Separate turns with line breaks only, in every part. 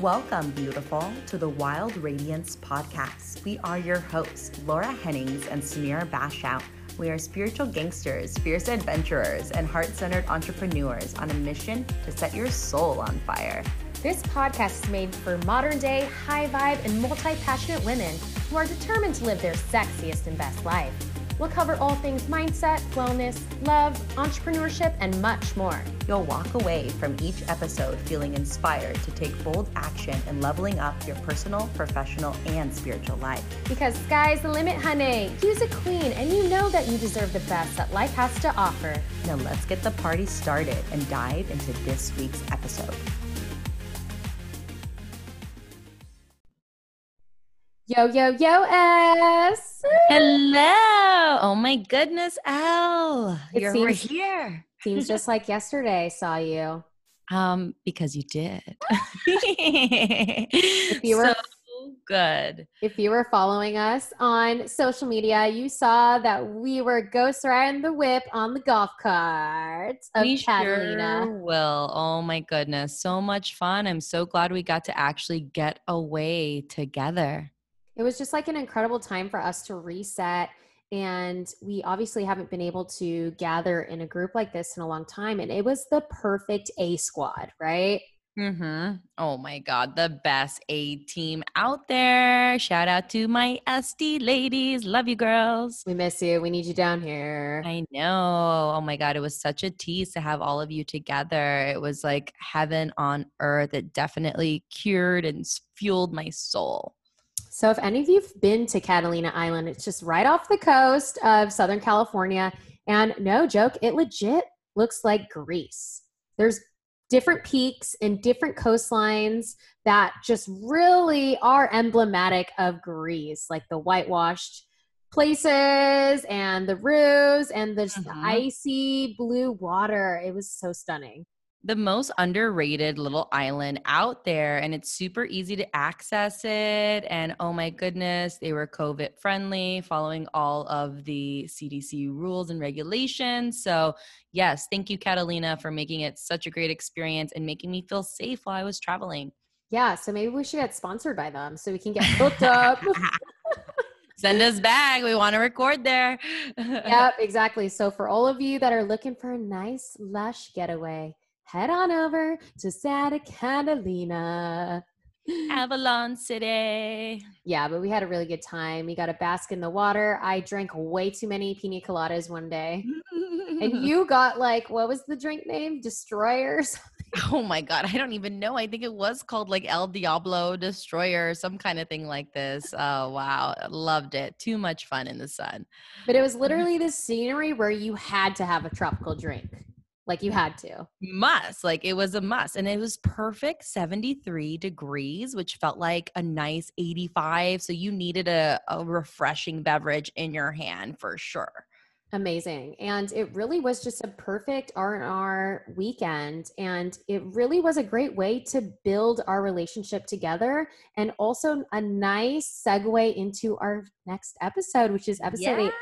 Welcome, beautiful, to the Wild Radiance podcast. We are your hosts, Laura Hennings and Samira Bashout. We are spiritual gangsters, fierce adventurers, and heart centered entrepreneurs on a mission to set your soul on fire.
This podcast is made for modern day, high vibe, and multi passionate women who are determined to live their sexiest and best life. We'll cover all things mindset, wellness, love, entrepreneurship, and much more.
You'll walk away from each episode feeling inspired to take bold action in leveling up your personal, professional, and spiritual life.
Because sky's the limit, honey. You's a queen, and you know that you deserve the best that life has to offer.
Now let's get the party started and dive into this week's episode.
Yo, yo, yo, S.
Hello. Oh my goodness.
It
You're
seems-
here.
Seems just like yesterday I saw you.
Um, because you did.
you were-
so good.
If you were following us on social media, you saw that we were ghost riding the whip on the golf cart of
we
Catalina.
sure will. Oh my goodness, so much fun! I'm so glad we got to actually get away together.
It was just like an incredible time for us to reset. And we obviously haven't been able to gather in a group like this in a long time. And it was the perfect A squad, right?
Mm-hmm. Oh my God, the best A team out there. Shout out to my SD ladies. Love you, girls.
We miss you. We need you down here.
I know. Oh my God. It was such a tease to have all of you together. It was like heaven on earth. It definitely cured and fueled my soul.
So, if any of you've been to Catalina Island, it's just right off the coast of Southern California. And no joke, it legit looks like Greece. There's different peaks and different coastlines that just really are emblematic of Greece, like the whitewashed places and the roofs and the
Mhm.
icy blue water. It was so stunning.
The most underrated little island out there and it's super easy to access it and oh my goodness they were covid friendly following all of the cdc rules and regulations so yes thank you catalina for making it such a great experience and making me feel safe while i was traveling
Yeah, so maybe we should get sponsored by them so we can get hooked up.
send us back we want to record there
yep, exactly. So for all of you that are looking for a nice lush getaway, head on over to Santa Catalina.
avalon city
Yeah, but we had a really good time. We got a bask in the water. I drank way too many pina coladas one day. And you got like, what was the drink name? Destroyers?
Oh my god, I don't even know. I think it was called like El Diablo Destroyer, some kind of thing like this. Oh wow, loved it. Too much fun in the sun.
But it was literally this scenery where you had to have a tropical drink. Like you had to.
Must like it was a must, and it was perfect, seventy three degrees, which felt like a nice eighty five. So you needed a, a refreshing beverage in your hand for sure.
amazing and it really was just a perfect r&r weekend and it really was a great way to build our relationship together and also a nice segue into our next episode which is episode eight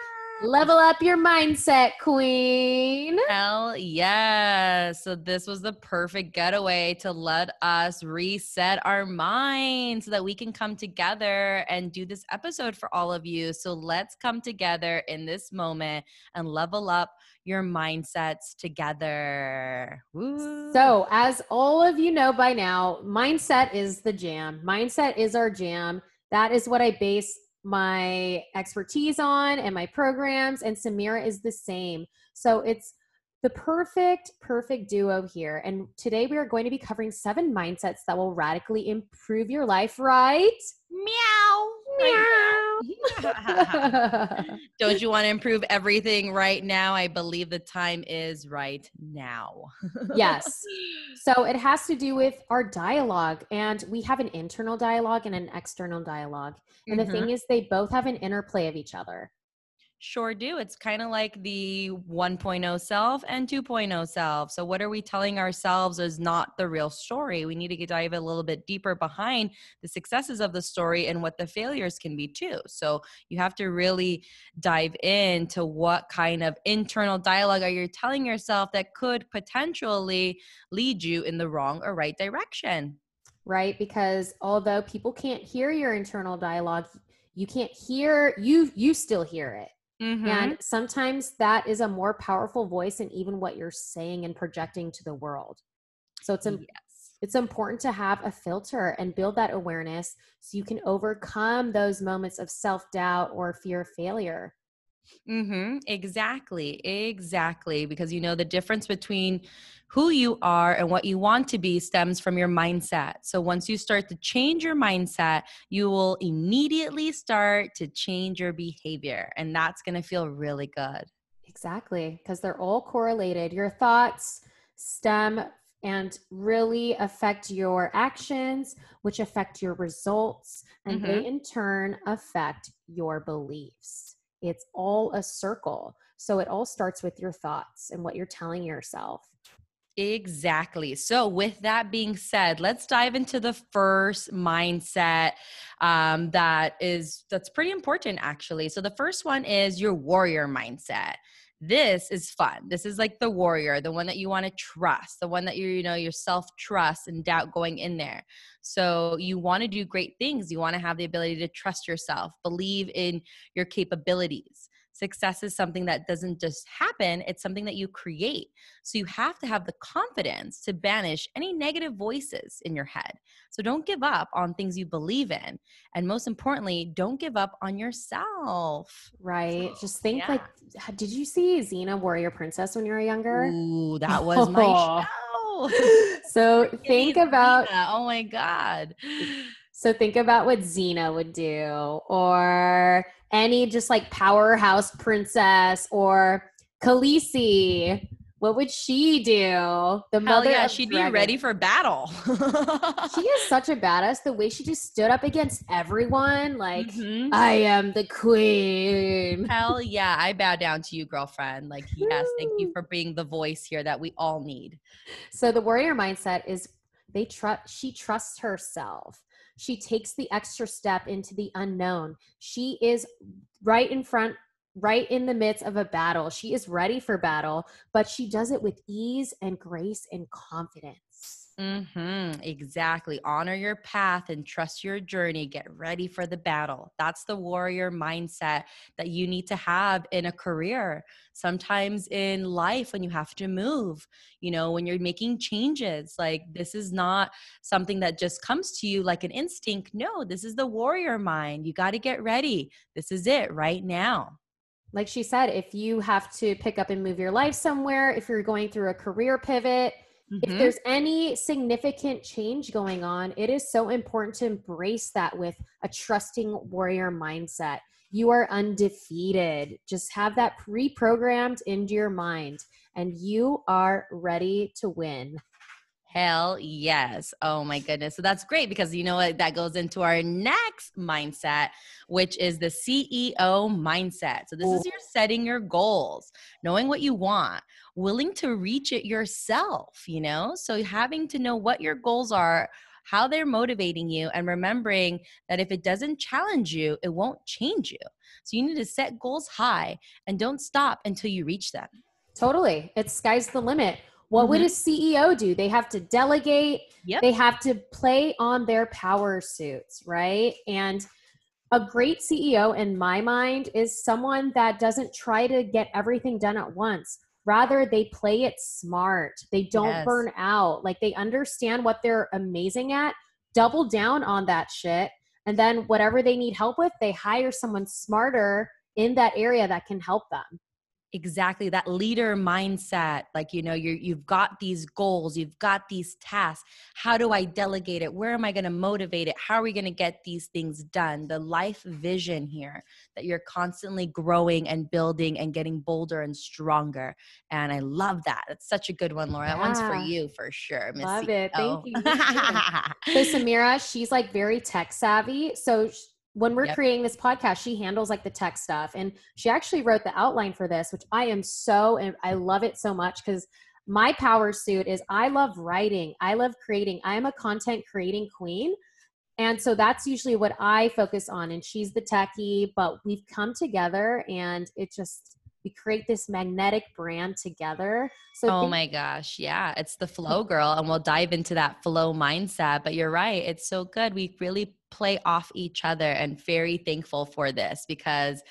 level up your mindset queen
Hell yes. So this was the perfect getaway to let us reset our minds so that we can come together and do this episode for all of you. So let's come together in this moment and level up your mindsets together. Woo.
so as all of you know by now mindset is the jam mindset is our jam that is what i base my expertise on and my programs and samira is the same. So it's the perfect perfect duo here. And today we are going to be covering seven mindsets that will radically improve your life right?
Meow. Don't you want to improve everything right now? I believe the time is right now.
yes so it has to do with our dialogue and we have an internal dialogue and an external dialogue and the
Mhm.
thing is they both have an interplay of each other
Sure do. It's kind of like the 1.0 self and 2.0 self. So, what are we telling ourselves is not the real story? We need to dive a little bit deeper behind the successes of the story and what the failures can be too. So, you have to really dive into what kind of internal dialogue are you telling yourself that could potentially lead you in the wrong or right direction.
right? Because although people can't hear your internal dialogue, you can't hear you you still hear it.
Mhm.
And sometimes that is a more powerful voice than even what you're saying and projecting to the world. So it's a
yes.
it's important to have a filter and build that awareness so you can overcome those moments of self-doubt or fear of failure.
Mm-hmm. Exactly. Exactly. Because you know the difference between who you are and what you want to be stems from your mindset. So once you start to change your mindset, you will immediately start to change your behavior. And that's going to feel really good.
Exactly, because they're all correlated. Your thoughts stem and really affect your actions, which affect your results, and they in turn affect your beliefs. It's all a circle. So it all starts with your thoughts and what you're telling yourself.
Exactly. So, with that being said, let's dive into the first mindset um, that is that's pretty important, actually. So, the first one is your warrior mindset. This is fun. This is like the warrior, the one that you want to trust, the one that you you know your self trust and doubt going in there. So, you want to do great things. You want to have the ability to trust yourself, believe in your capabilities. Success is something that doesn't just happen, it's something that you create. So you have to have the confidence to banish any negative voices in your head. So don't give up on things you believe in. And most importantly, don't give up on yourself.
Right. Just think
Yeah.
like, did you see Xena Warrior Princess when you were younger?
Ooh, that was my oh. show.
so think about
Xena. Oh my God.
So think about what Xena would do, or any just like powerhouse princess, or Khaleesi. What would she do? The
Hell
mother
yeah, she'd
dragons.
be ready for battle.
She is such a badass. The way she just stood up against everyone, like
Mhm.
I am the queen.
Hell yeah, I bow down to you, girlfriend. Like, yes, thank you for being the voice here that we all need.
So the warrior mindset is they trust she trusts herself. She takes the extra step into the unknown. She is right in front right in the midst of a battle. She is ready for battle, but she does it with ease and grace and confidence.
Mm-hmm. Exactly. Honor your path and trust your journey. Get ready for the battle. That's the warrior mindset that you need to have in a career. Sometimes in life, when you have to move, you know, when you're making changes, like this is not something that just comes to you like an instinct. No, this is the warrior mind. You got to get ready. This is it right now.
Like she said, if you have to pick up and move your life somewhere, if you're going through a career pivot, if
Mhm.
there's any significant change going on, it is so important to embrace that with a trusting warrior mindset. You are undefeated. Just have that pre programmed into your mind, and you are ready to win.
Hell yes. Oh my goodness. So that's great because you know what? That goes into our next mindset, which is the CEO mindset. So this is your setting your goals, knowing what you want, willing to reach it yourself, you know? So having to know what your goals are, how they're motivating you, and remembering that if it doesn't challenge you, it won't change you. So you need to set goals high and don't stop until you reach them.
Totally. It's sky's the limit. What would
Mhm.
a CEO do? They have to delegate,
Yep.
they have to play on their power suits, right? And a great CEO, in my mind, is someone that doesn't try to get everything done at once. Rather, they play it smart. They don't
Yes.
burn out. Like they understand what they're amazing at, double down on that shit. And then whatever they need help with, they hire someone smarter in that area that can help them.
Exactly that leader mindset like you know you you've got these goals you've got these tasks. How do i delegate it? Where am i going to motivate it? How are we going to get these things done? The life vision here that you're constantly growing and building and getting bolder and stronger and i love that. It's such a good one laura. That one's for you for sure Miss
Love it. Thank you. So Samira, she's like very tech savvy. So when we're
Yep.
creating this podcast, she handles like the tech stuff, and she actually wrote the outline for this, which I am so and I love it so much because my power suit is I love writing, I love creating. I am a content creating queen. And so that's usually what I focus on. And she's the techie, but we've come together and it just We create this magnetic brand together. So
oh
think-
my gosh. Yeah. It's the mm. flow girl. And we'll dive into that flow mindset. But you're right. It's so good. We really play off each other and very thankful for this because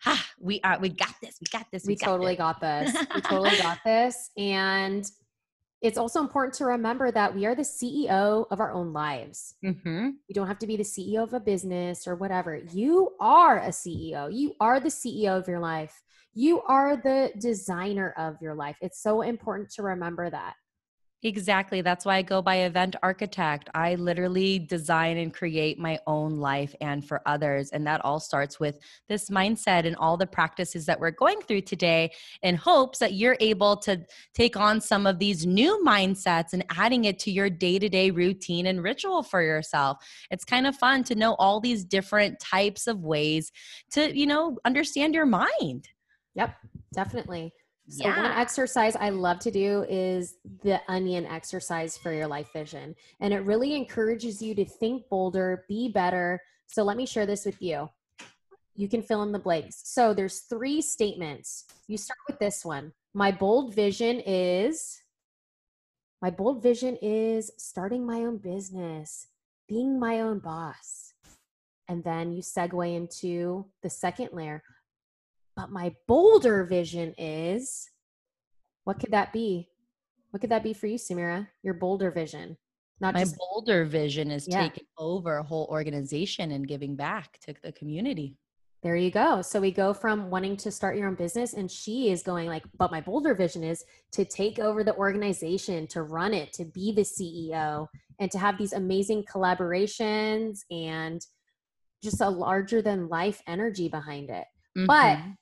ha, we are we got this. We got this.
we,
got
totally
this.
got this. we totally got this. And it's also important to remember that we are the CEO of our own lives.
Mhm.
You don't have to be the CEO of a business or whatever. You are a CEO. You are the CEO of your life. You are the designer of your life. It's so important to remember that.
Exactly. That's why I go by event architect. I literally design and create my own life and for others. And that all starts with this mindset and all the practices that we're going through today in hopes that you're able to take on some of these new mindsets and adding it to your day to day routine and ritual for yourself. It's kind of fun to know all these different types of ways to, you know, understand your mind.
Yep, definitely. So one exercise I love to do is the onion exercise for your life vision. And it really encourages you to think bolder, be better. So let me share this with you. You can fill in the blanks. So there's three statements. You start with this one. My bold vision is my bold vision is starting my own business, being my own boss. And then you segue into the second layer. But my bolder vision is what could that be? What could that be for you, Samira? Your bolder vision. Not
My
just
bolder vision is
Yeah.
taking over a whole organization and giving back to the community.
there you go. So we go from wanting to start your own business, and she is going like, but my bolder vision is to take over the organization, to run it, to be the CEO, and to have these amazing collaborations and just a larger than life energy behind it. But
Mhm.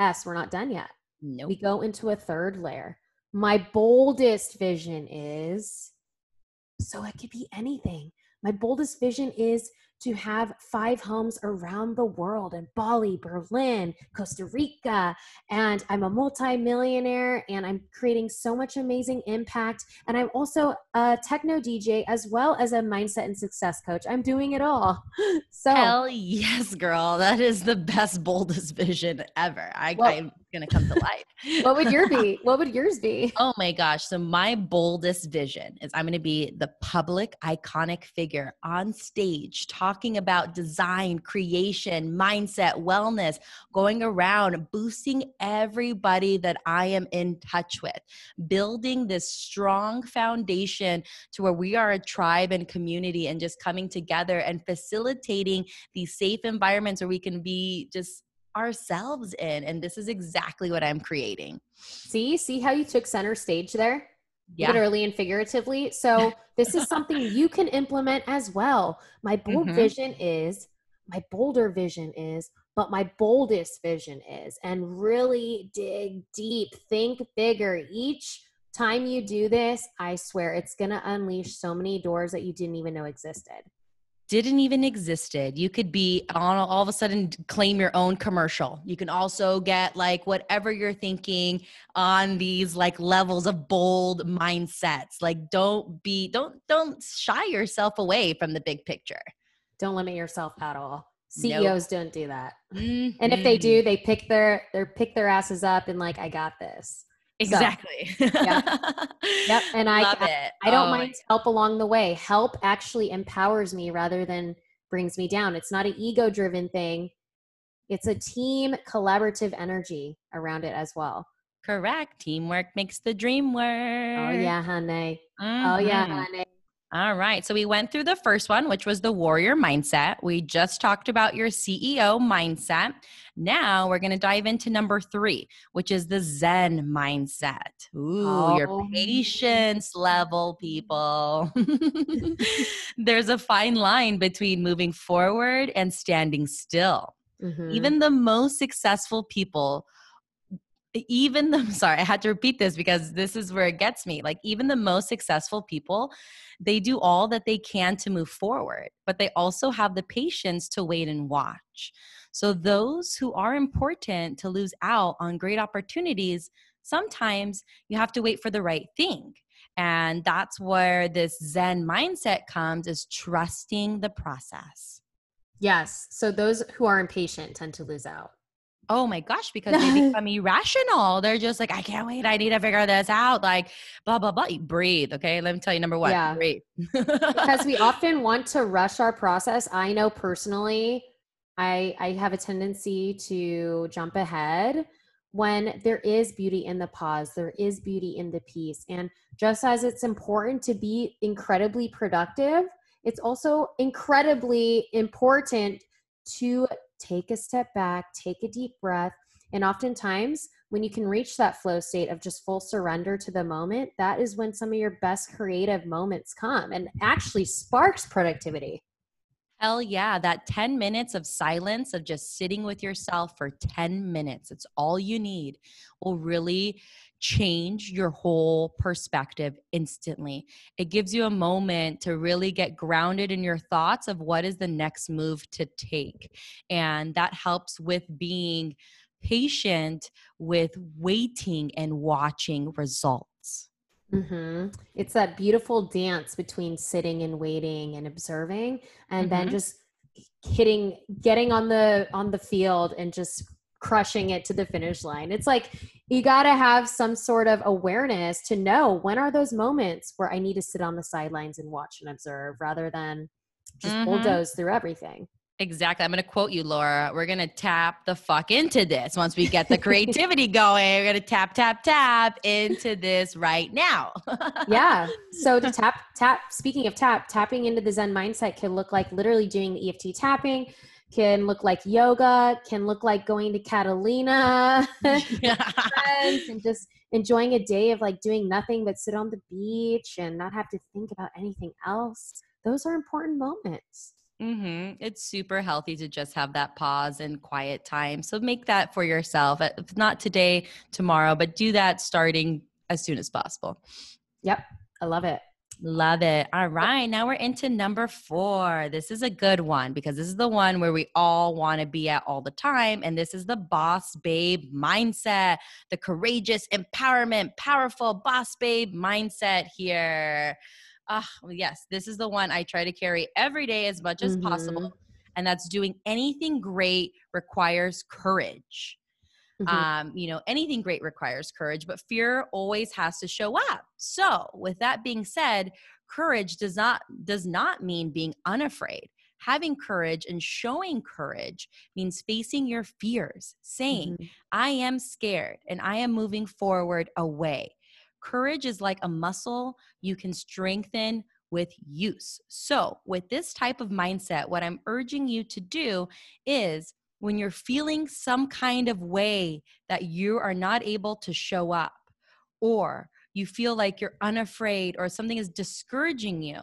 S, we're not done yet.
nope.
we go into a third layer. My boldest vision is so it could be anything. My boldest vision is to have five homes around the world in Bali, Berlin, Costa Rica. And I'm a multimillionaire and I'm creating so much amazing impact. And I'm also a techno DJ as well as a mindset and success coach. I'm doing it all. So,
Hell yes, girl. That is the best, boldest vision ever. I,
Well-
I'm going to come to life.
what would your be? What would yours be?
Oh my gosh. So, my boldest vision is I'm going to be the public iconic figure on stage talking about design, creation, mindset, wellness, going around boosting everybody that I am in touch with, building this strong foundation to where we are a tribe and community and just coming together and facilitating these safe environments where we can be just ourselves in. And this is exactly what I'm creating.
See, see how you took center stage there?
Yeah.
literally and figuratively. So this is something you can implement as well. My bold
Mhm.
vision is, my bolder vision is, but my boldest vision is, and really dig deep, think bigger. Each time you do this, I swear it's going to unleash so many doors that you didn't even know existed.
Didn't even existed. You could be on all of a sudden claim your own commercial. You can also get like whatever you're thinking on these like levels of bold mindsets. Like don't be don't don't shy yourself away from the big picture.
Don't limit yourself at all.
Nope.
CEOs don't do that. And if they do, they pick their they pick their asses up and like, I got this.
Exactly.
Yep. And I
love
I,
it.
I don't
Oh,
mind help along the way. Help actually empowers me rather than brings me down. It's not an ego driven thing. It's a team collaborative energy around it as well.
Correct. Teamwork makes the dream oh, work.
Oh yeah, honey. Oh yeah,
mm-hmm.
honey.
All right. So we went through the first one, which was the warrior mindset. We just talked about your CEO mindset. Now we're going to dive into number three, which is the Zen mindset. Ooh, your
Oh.
patience level, people. There's a fine line between moving forward and standing still.
Mhm.
Even the most successful people even the sorry i had to repeat this because this is where it gets me like even the most successful people they do all that they can to move forward but they also have the patience to wait and watch so those who are important to lose out on great opportunities sometimes you have to wait for the right thing and that's where this zen mindset comes is trusting the process
yes. So those who are impatient tend to lose out.
Oh my gosh, because they become irrational. They're just like, I can't wait. I need to figure this out. Like, blah, blah, blah. Breathe. Okay. Let me tell you, number one, yeah. breathe.
because we often want to rush our process. I know personally, I, I have a tendency to jump ahead when there is beauty in the pause, there is beauty in the peace. And just as it's important to be incredibly productive, it's also incredibly important to take a step back, take a deep breath. And oftentimes, when you can reach that flow state of just full surrender to the moment, that is when some of your best creative moments come and actually sparks productivity.
Hell yeah. That 10 minutes of silence, of just sitting with yourself for 10 minutes, it's all you need, will really change your whole perspective instantly. It gives you a moment to really get grounded in your thoughts of what is the next move to take. And that helps with being patient with waiting and watching results.
Mm-hmm. It's that beautiful dance between sitting and waiting and observing, and mm-hmm. then just hitting, getting on the on the field and just crushing it to the finish line. It's like you got to have some sort of awareness to know when are those moments where I need to sit on the sidelines and watch and observe rather than just mm-hmm. bulldoze through everything.
Exactly. I'm going to quote you, Laura. We're going to tap the fuck into this once we get the creativity going. We're going to tap, tap, tap into this right now.
yeah. So to tap, tap, speaking of tap, tapping into the Zen mindset can look like literally doing the EFT tapping, can look like yoga, can look like going to Catalina and just enjoying a day of like doing nothing but sit on the beach and not have to think about anything else. Those are important moments.
Mm-hmm. It's super healthy to just have that pause and quiet time. So make that for yourself. If not today, tomorrow, but do that starting as soon as possible.
Yep. I love it.
Love it. All right. Now we're into number four. This is a good one because this is the one where we all want to be at all the time. And this is the boss babe mindset, the courageous, empowerment, powerful boss babe mindset here ah, yes, this is the one I try to carry every day as much as mm-hmm. possible. And that's doing anything great requires courage. Mm-hmm. Um, you know, anything great requires courage, but fear always has to show up. So, with that being said, courage does not does not mean being unafraid. Having courage and showing courage means facing your fears, saying, mm-hmm. I am scared and I am moving forward away. Courage is like a muscle you can strengthen with use. So, with this type of mindset, what I'm urging you to do is when you're feeling some kind of way that you are not able to show up, or you feel like you're unafraid, or something is discouraging you,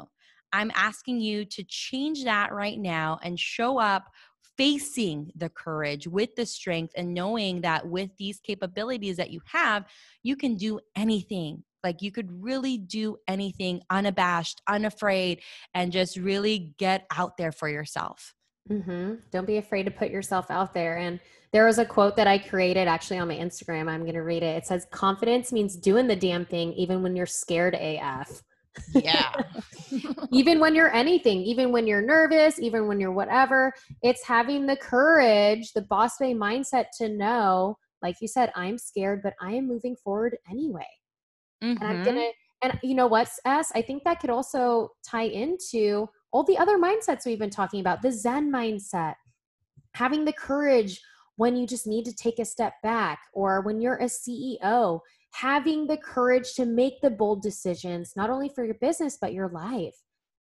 I'm asking you to change that right now and show up facing the courage with the strength and knowing that with these capabilities that you have, you can do anything. Like you could really do anything unabashed, unafraid, and just really get out there for yourself.
Mm-hmm. Don't be afraid to put yourself out there. And there was a quote that I created actually on my Instagram. I'm going to read it. It says, Confidence means doing the damn thing even when you're scared AF.
Yeah.
even when you're anything, even when you're nervous, even when you're whatever, it's having the courage, the boss babe mindset to know, like you said, I'm scared, but I am moving forward anyway. Mm-hmm. And I'm gonna, mm-hmm. and you know what, S, I think that could also tie into all the other mindsets we've been talking about, the Zen mindset, having the courage when you just need to take a step back, or when you're a CEO, having the courage to make the bold decisions, not only for your business, but your life.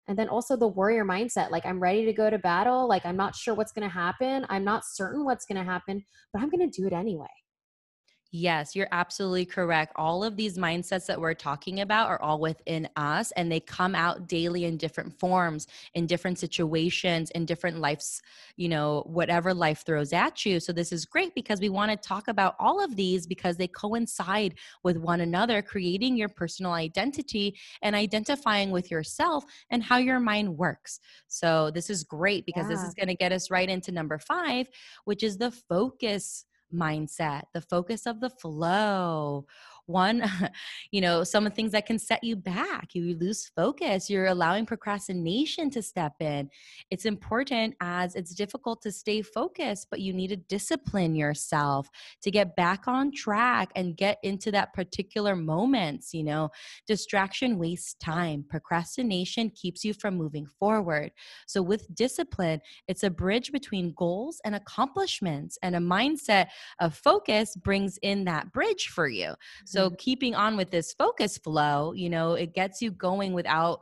And then also the warrior mindset like, I'm ready to go to battle. Like, I'm not sure what's going to happen. I'm not certain what's going to happen, but I'm going to do it anyway.
Yes, you're absolutely correct. All of these mindsets that we're talking about are all within us and they come out daily in different forms, in different situations, in different lives, you know, whatever life throws at you. So this is great because we want to talk about all of these because they coincide with one another, creating your personal identity and identifying with yourself and how your mind works. So this is great because yeah. this is going to get us right into number 5, which is the focus mindset, the focus of the flow, one you know some of the things that can set you back you lose focus you're allowing procrastination to step in. It's important as it's difficult to stay focused but you need to discipline yourself to get back on track and get into that particular moments you know. Distraction wastes time. Procrastination keeps you from moving forward. So with discipline it's a bridge between goals and accomplishments and a mindset of focus brings in that bridge for you so mm-hmm. keeping on with this focus flow, you know, it gets you going without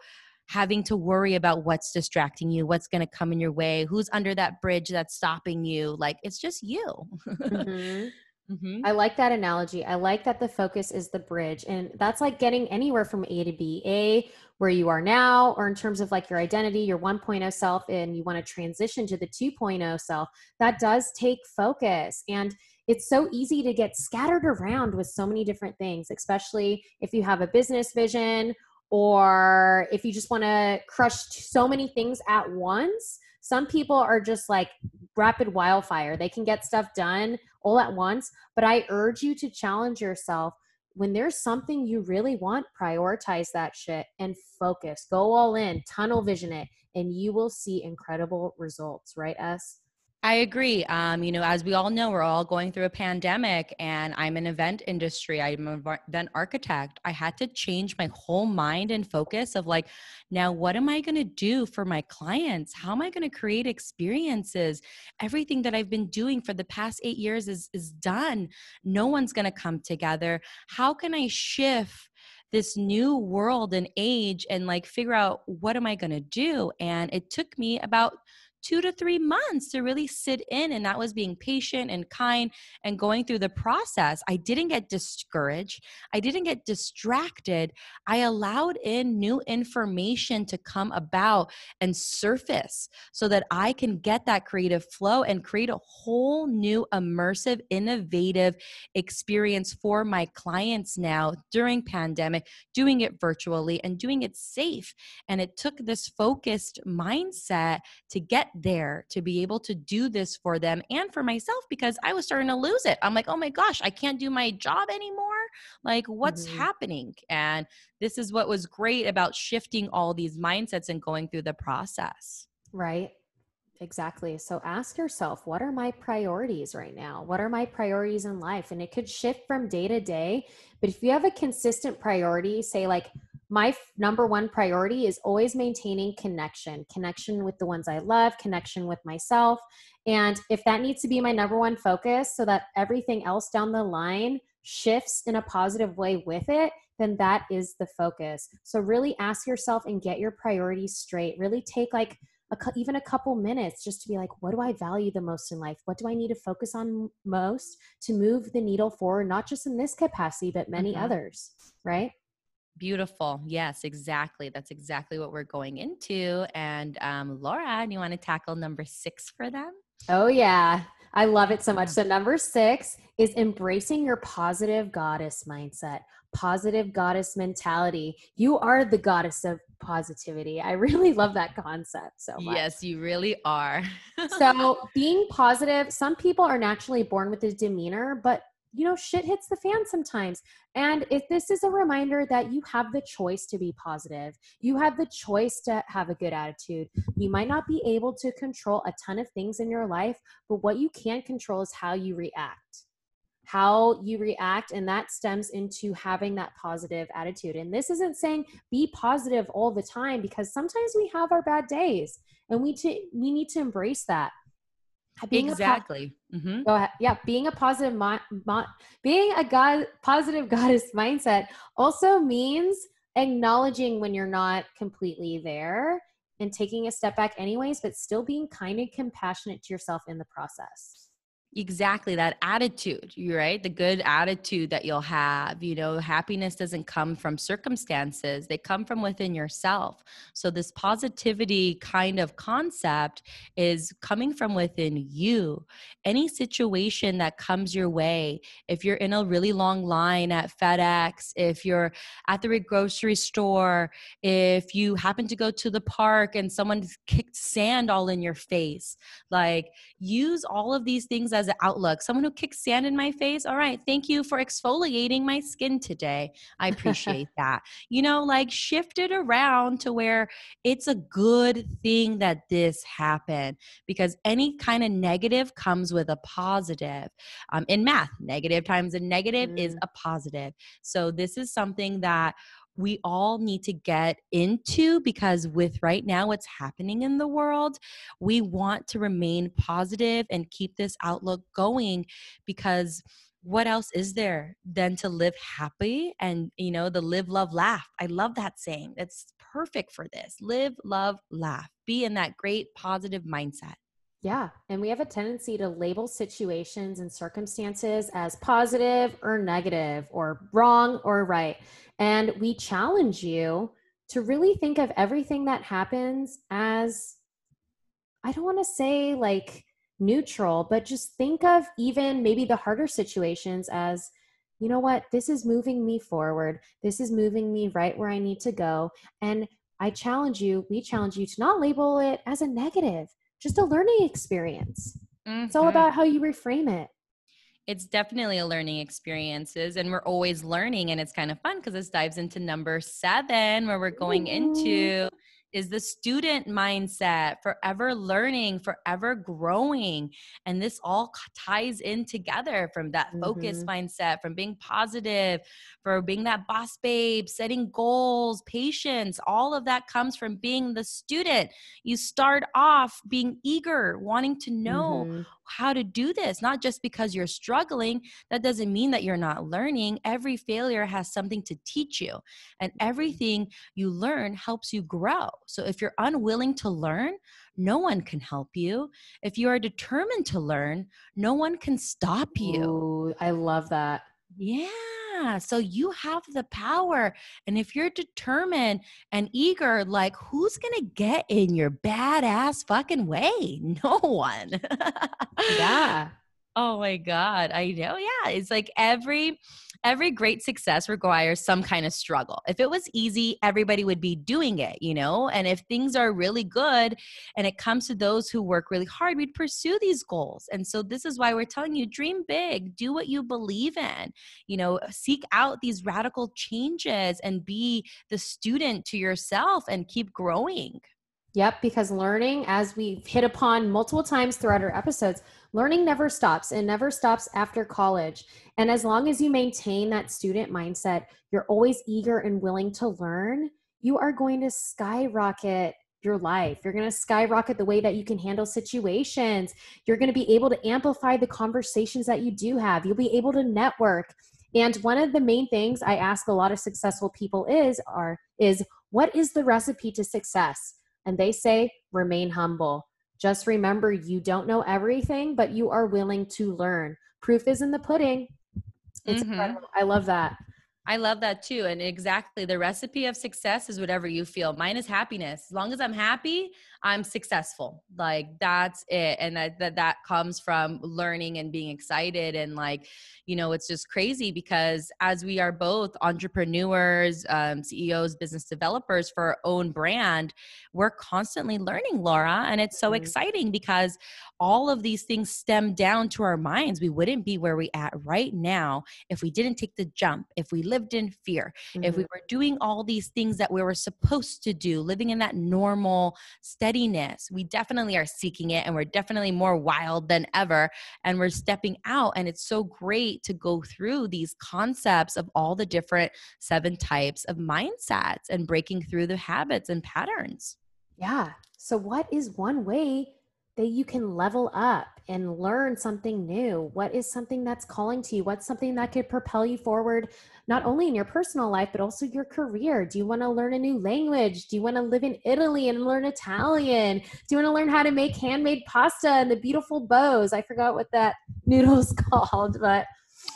having to worry about what's distracting you, what's going to come in your way, who's under that bridge that's stopping you. Like it's just you.
mm-hmm. Mm-hmm. I like that analogy. I like that the focus is the bridge. And that's like getting anywhere from A to B. A, where you are now, or in terms of like your identity, your 1.0 self, and you want to transition to the 2.0 self. That does take focus. And it's so easy to get scattered around with so many different things, especially if you have a business vision or if you just want to crush so many things at once. Some people are just like rapid wildfire. They can get stuff done all at once, but I urge you to challenge yourself when there's something you really want, prioritize that shit and focus. Go all in, tunnel vision it, and you will see incredible results, right, S?
I agree. Um, you know, as we all know, we're all going through a pandemic, and I'm an event industry. I'm an event architect. I had to change my whole mind and focus of like, now what am I going to do for my clients? How am I going to create experiences? Everything that I've been doing for the past eight years is is done. No one's going to come together. How can I shift? this new world and age and like figure out what am I going to do? And it took me about two to three months to really sit in. And that was being patient and kind and going through the process. I didn't get discouraged. I didn't get distracted. I allowed in new information to come about and surface so that I can get that creative flow and create a whole new immersive, innovative experience for my clients now during pandemic, doing it virtually and doing it safe. And it took this focused mindset to get there to be able to do this for them and for myself because I was starting to lose it. I'm like, oh my gosh, I can't do my job anymore. Like, what's mm-hmm. happening? And this is what was great about shifting all these mindsets and going through the process.
Right. Exactly. So ask yourself, what are my priorities right now? What are my priorities in life? And it could shift from day to day. But if you have a consistent priority, say, like, my f- number one priority is always maintaining connection connection with the ones i love connection with myself and if that needs to be my number one focus so that everything else down the line shifts in a positive way with it then that is the focus. So really ask yourself and get your priorities straight. Really take like a, even a couple minutes just to be like what do i value the most in life? What do i need to focus on most to move the needle forward not just in this capacity but many mm-hmm. others right
Beautiful. Yes, exactly. That's exactly what we're going into. And um, Laura, do you want to tackle number six for them?
Oh, yeah. I love it so much. So, number six is embracing your positive goddess mindset, positive goddess mentality. You are the goddess of positivity. I really love that concept so much.
Yes, you really are.
so, being positive, some people are naturally born with this demeanor, but you know, shit hits the fan sometimes. And if this is a reminder that you have the choice to be positive, you have the choice to have a good attitude. You might not be able to control a ton of things in your life, but what you can control is how you react. How you react, and that stems into having that positive attitude. And this isn't saying be positive all the time because sometimes we have our bad days and we, to, we need to embrace that
being exactly.
Po- mm-hmm. Go ahead. Yeah, being a positive, mo- mo- being a god, positive goddess mindset also means acknowledging when you're not completely there and taking a step back, anyways, but still being kind and compassionate to yourself in the process
exactly that attitude you right? The good attitude that you'll have you know happiness doesn't come from circumstances they come from within yourself. So this positivity kind of concept is coming from within you. Any situation that comes your way if you're in a really long line at fedex if you're at the grocery store if you happen to go to the park and someone kicked sand all in your face like use all of these things as an outlook. Someone who kicks sand in my face. All right, thank you for exfoliating my skin today. I appreciate that. You know, like shift it around to where it's a good thing that this happened because any kind of negative comes with a positive. Um, in math, negative times a negative mm. is a positive. So this is something that we all need to get into because with right now what's happening in the world we want to remain positive and keep this outlook going because what else is there than to live happy and you know the live love laugh? I love that saying it's perfect for this live love laugh be in that great positive mindset
yeah. And we have a tendency to label situations and circumstances as positive or negative or wrong or right. And we challenge you to really think of everything that happens as, I don't want to say like neutral, but just think of even maybe the harder situations as, you know what, this is moving me forward. This is moving me right where I need to go. And I challenge you, we challenge you to not label it as a negative, just a learning experience. Mm-hmm. It's all mm-hmm. about how you reframe it
it's definitely a learning experiences and we're always learning and it's kind of fun because this dives into number seven where we're going into is the student mindset, forever learning, forever growing. And this all ties in together from that focus mm-hmm. mindset, from being positive, for being that boss babe, setting goals, patience. All of that comes from being the student. You start off being eager, wanting to know mm-hmm. How to do this, not just because you're struggling. That doesn't mean that you're not learning. Every failure has something to teach you, and mm-hmm. everything you learn helps you grow. So if you're unwilling to learn, no one can help you. If you are determined to learn, no one can stop you.
Ooh, I love that.
Yeah. So you have the power. And if you're determined and eager, like who's going to get in your badass fucking way? No one.
yeah.
Oh my God. I know. Yeah. It's like every every great success requires some kind of struggle. If it was easy, everybody would be doing it, you know? And if things are really good and it comes to those who work really hard, we'd pursue these goals. And so this is why we're telling you dream big, do what you believe in, you know, seek out these radical changes and be the student to yourself and keep growing.
Yep, because learning, as we've hit upon multiple times throughout our episodes, learning never stops and never stops after college. And as long as you maintain that student mindset, you're always eager and willing to learn, you are going to skyrocket your life. You're going to skyrocket the way that you can handle situations. You're going to be able to amplify the conversations that you do have. You'll be able to network. And one of the main things I ask a lot of successful people is are is what is the recipe to success? And they say, remain humble. Just remember, you don't know everything, but you are willing to learn. Proof is in the pudding. It's mm-hmm. incredible. I love that.
I love that too. And exactly the recipe of success is whatever you feel. Mine is happiness. As long as I'm happy, I'm successful. Like that's it. And that that, that comes from learning and being excited. And like, you know, it's just crazy because as we are both entrepreneurs, um, CEOs, business developers for our own brand, we're constantly learning, Laura. And it's so mm-hmm. exciting because all of these things stem down to our minds. We wouldn't be where we at right now if we didn't take the jump, if we lived in fear, mm-hmm. if we mm-hmm. were doing all these things that we were supposed to do, living in that normal steadiness. We definitely are seeking it and we're definitely more wild than ever. And we're stepping out. And it's so great to go through these concepts of all the different seven types of mindsets and breaking through the habits and patterns.
Yeah. So, what is one way that you can level up and learn something new? What is something that's calling to you? What's something that could propel you forward, not only in your personal life, but also your career? Do you want to learn a new language? Do you want to live in Italy and learn Italian? Do you want to learn how to make handmade pasta and the beautiful bows? I forgot what that noodle's called, but.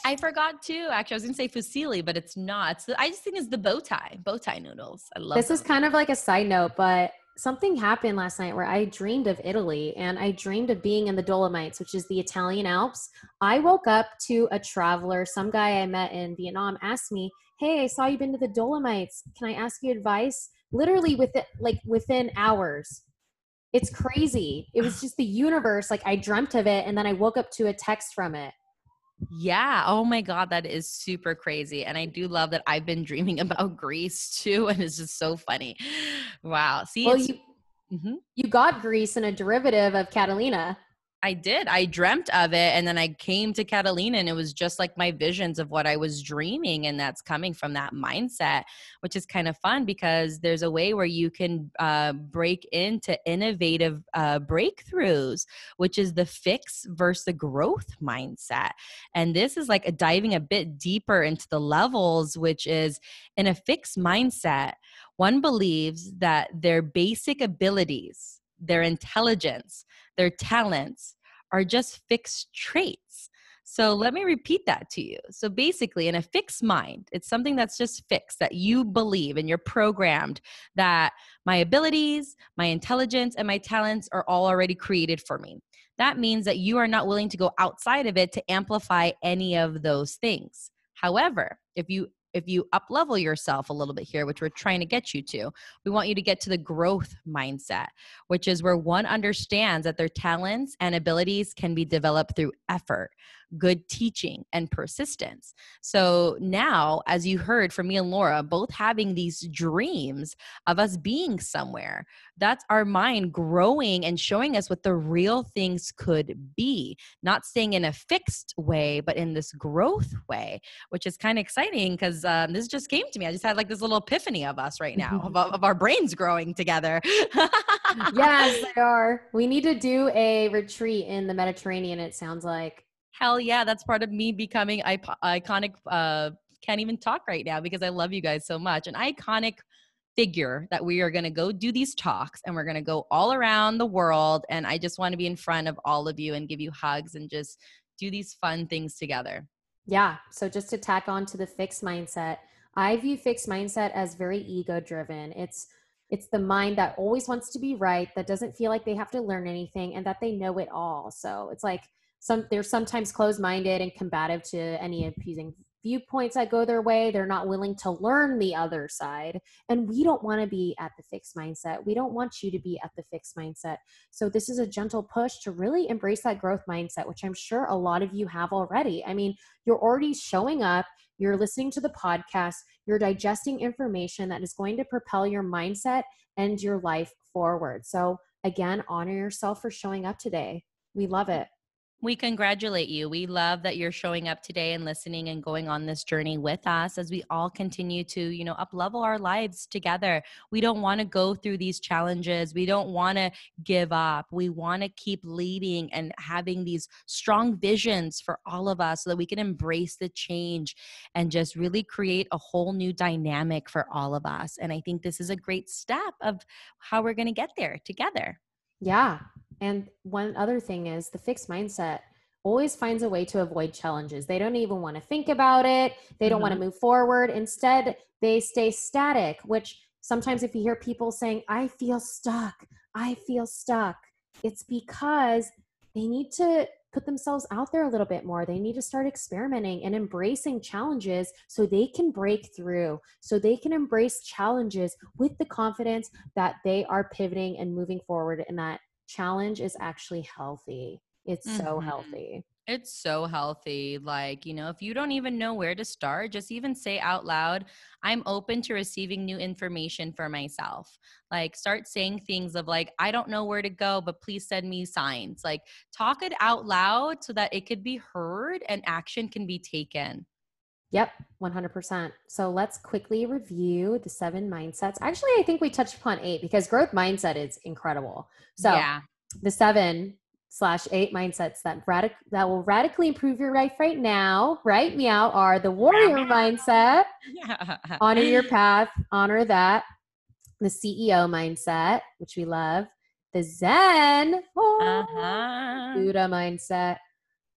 I forgot too. Actually, I was gonna say fusilli, but it's not. It's the, I just think it's the bow tie, bow tie noodles. I love.
This is kind of like a side note, but something happened last night where I dreamed of Italy and I dreamed of being in the Dolomites, which is the Italian Alps. I woke up to a traveler, some guy I met in Vietnam asked me, "Hey, I saw you've been to the Dolomites. Can I ask you advice?" Literally within like within hours. It's crazy. It was just the universe. Like I dreamt of it and then I woke up to a text from it.
Yeah. Oh my God. That is super crazy. And I do love that I've been dreaming about Greece too. And it's just so funny. Wow. See,
well, you, mm-hmm. you got Greece in a derivative of Catalina.
I did. I dreamt of it. And then I came to Catalina and it was just like my visions of what I was dreaming. And that's coming from that mindset, which is kind of fun because there's a way where you can uh, break into innovative uh, breakthroughs, which is the fix versus the growth mindset. And this is like a diving a bit deeper into the levels, which is in a fixed mindset, one believes that their basic abilities, their intelligence, their talents are just fixed traits. So let me repeat that to you. So basically, in a fixed mind, it's something that's just fixed that you believe and you're programmed that my abilities, my intelligence, and my talents are all already created for me. That means that you are not willing to go outside of it to amplify any of those things. However, if you if you up level yourself a little bit here, which we're trying to get you to, we want you to get to the growth mindset, which is where one understands that their talents and abilities can be developed through effort, good teaching, and persistence. So now, as you heard from me and Laura, both having these dreams of us being somewhere, that's our mind growing and showing us what the real things could be, not staying in a fixed way, but in this growth way, which is kind of exciting because um, this just came to me. I just had like this little epiphany of us right now, of, of our brains growing together.
yes, they are. We need to do a retreat in the Mediterranean, it sounds like.
Hell yeah, that's part of me becoming iconic. Uh, can't even talk right now because I love you guys so much. An iconic figure that we are going to go do these talks and we're going to go all around the world. And I just want to be in front of all of you and give you hugs and just do these fun things together.
Yeah. So just to tack on to the fixed mindset, I view fixed mindset as very ego driven. It's it's the mind that always wants to be right, that doesn't feel like they have to learn anything and that they know it all. So it's like some they're sometimes closed minded and combative to any appeasing viewpoints that go their way. They're not willing to learn the other side. And we don't want to be at the fixed mindset. We don't want you to be at the fixed mindset. So, this is a gentle push to really embrace that growth mindset, which I'm sure a lot of you have already. I mean, you're already showing up, you're listening to the podcast, you're digesting information that is going to propel your mindset and your life forward. So, again, honor yourself for showing up today. We love it.
We congratulate you. We love that you're showing up today and listening and going on this journey with us as we all continue to, you know, up level our lives together. We don't want to go through these challenges. We don't want to give up. We want to keep leading and having these strong visions for all of us so that we can embrace the change and just really create a whole new dynamic for all of us. And I think this is a great step of how we're going to get there together.
Yeah. And one other thing is the fixed mindset always finds a way to avoid challenges. They don't even want to think about it. They don't mm-hmm. want to move forward. Instead, they stay static, which sometimes if you hear people saying, I feel stuck, I feel stuck, it's because they need to put themselves out there a little bit more. They need to start experimenting and embracing challenges so they can break through, so they can embrace challenges with the confidence that they are pivoting and moving forward and that challenge is actually healthy. It's mm-hmm. so healthy.
It's so healthy. Like, you know, if you don't even know where to start, just even say out loud, I'm open to receiving new information for myself. Like, start saying things of, like, I don't know where to go, but please send me signs. Like, talk it out loud so that it could be heard and action can be taken.
Yep, 100%. So let's quickly review the seven mindsets. Actually, I think we touched upon eight because growth mindset is incredible. So, yeah. the seven slash eight mindsets that radic- that will radically improve your life right now, right? Meow are the warrior mindset, honor your path, honor that, the CEO mindset, which we love, the Zen, oh, uh-huh. Buddha mindset,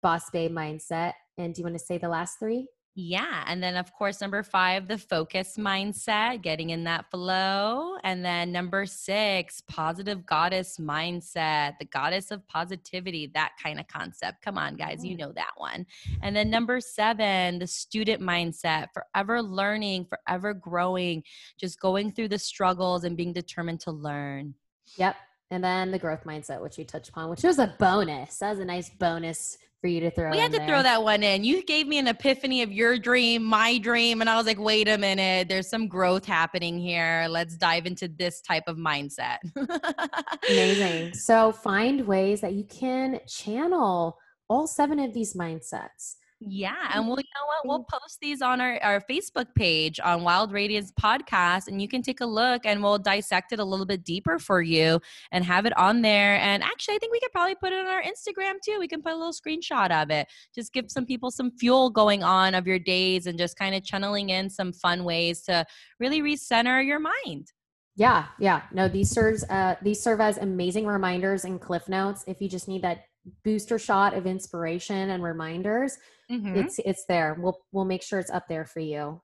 boss babe mindset. And do you want to say the last three?
Yeah. And then, of course, number five, the focus mindset, getting in that flow. And then number six, positive goddess mindset, the goddess of positivity, that kind of concept. Come on, guys, you mm. know that one. And then number seven, the student mindset, forever learning, forever growing, just going through the struggles and being determined to learn.
Yep. And then the growth mindset, which you touched upon, which was a bonus. That was a nice bonus for you to throw.
We had to
there.
throw that one in. You gave me an epiphany of your dream, my dream, and I was like, wait a minute, there's some growth happening here. Let's dive into this type of mindset.
Amazing. So find ways that you can channel all seven of these mindsets.
Yeah. And we'll, you know what? We'll post these on our, our Facebook page on Wild Radiance Podcast, and you can take a look and we'll dissect it a little bit deeper for you and have it on there. And actually, I think we could probably put it on our Instagram too. We can put a little screenshot of it. Just give some people some fuel going on of your days and just kind of channeling in some fun ways to really recenter your mind.
Yeah, yeah. No, these serves uh, these serve as amazing reminders and cliff notes if you just need that booster shot of inspiration and reminders mm-hmm. it's it's there we'll we'll make sure it's up there for you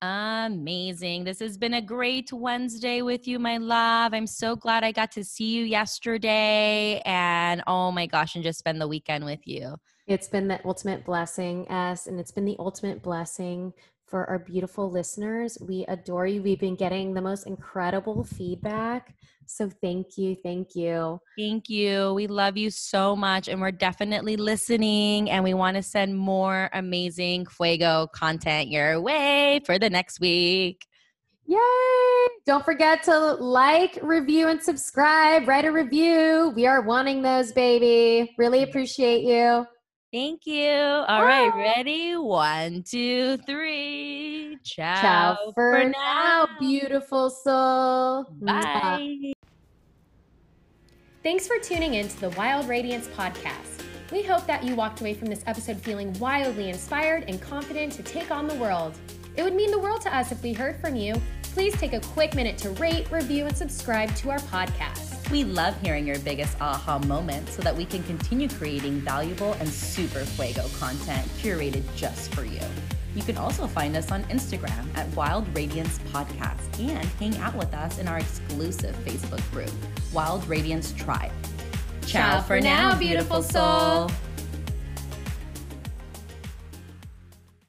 Amazing. This has been a great Wednesday with you, my love. I'm so glad I got to see you yesterday and oh my gosh, and just spend the weekend with you.
It's been the ultimate blessing, S, and it's been the ultimate blessing for our beautiful listeners. We adore you. We've been getting the most incredible feedback. So thank you. Thank you.
Thank you. We love you so much. And we're definitely listening. And we want to send more amazing Fuego content your way for the next week.
Yay! Don't forget to like, review, and subscribe. Write a review. We are wanting those, baby. Really appreciate you.
Thank you. All right, ready? One, two, three. Ciao,
Ciao for, for now, now, beautiful soul.
Bye.
Thanks for tuning in to the Wild Radiance podcast. We hope that you walked away from this episode feeling wildly inspired and confident to take on the world. It would mean the world to us if we heard from you. Please take a quick minute to rate, review, and subscribe to our podcast.
We love hearing your biggest aha moments so that we can continue creating valuable and super fuego content curated just for you. You can also find us on Instagram at Wild Radiance Podcast and hang out with us in our exclusive Facebook group, Wild Radiance Tribe. Ciao, Ciao for now, beautiful soul. soul.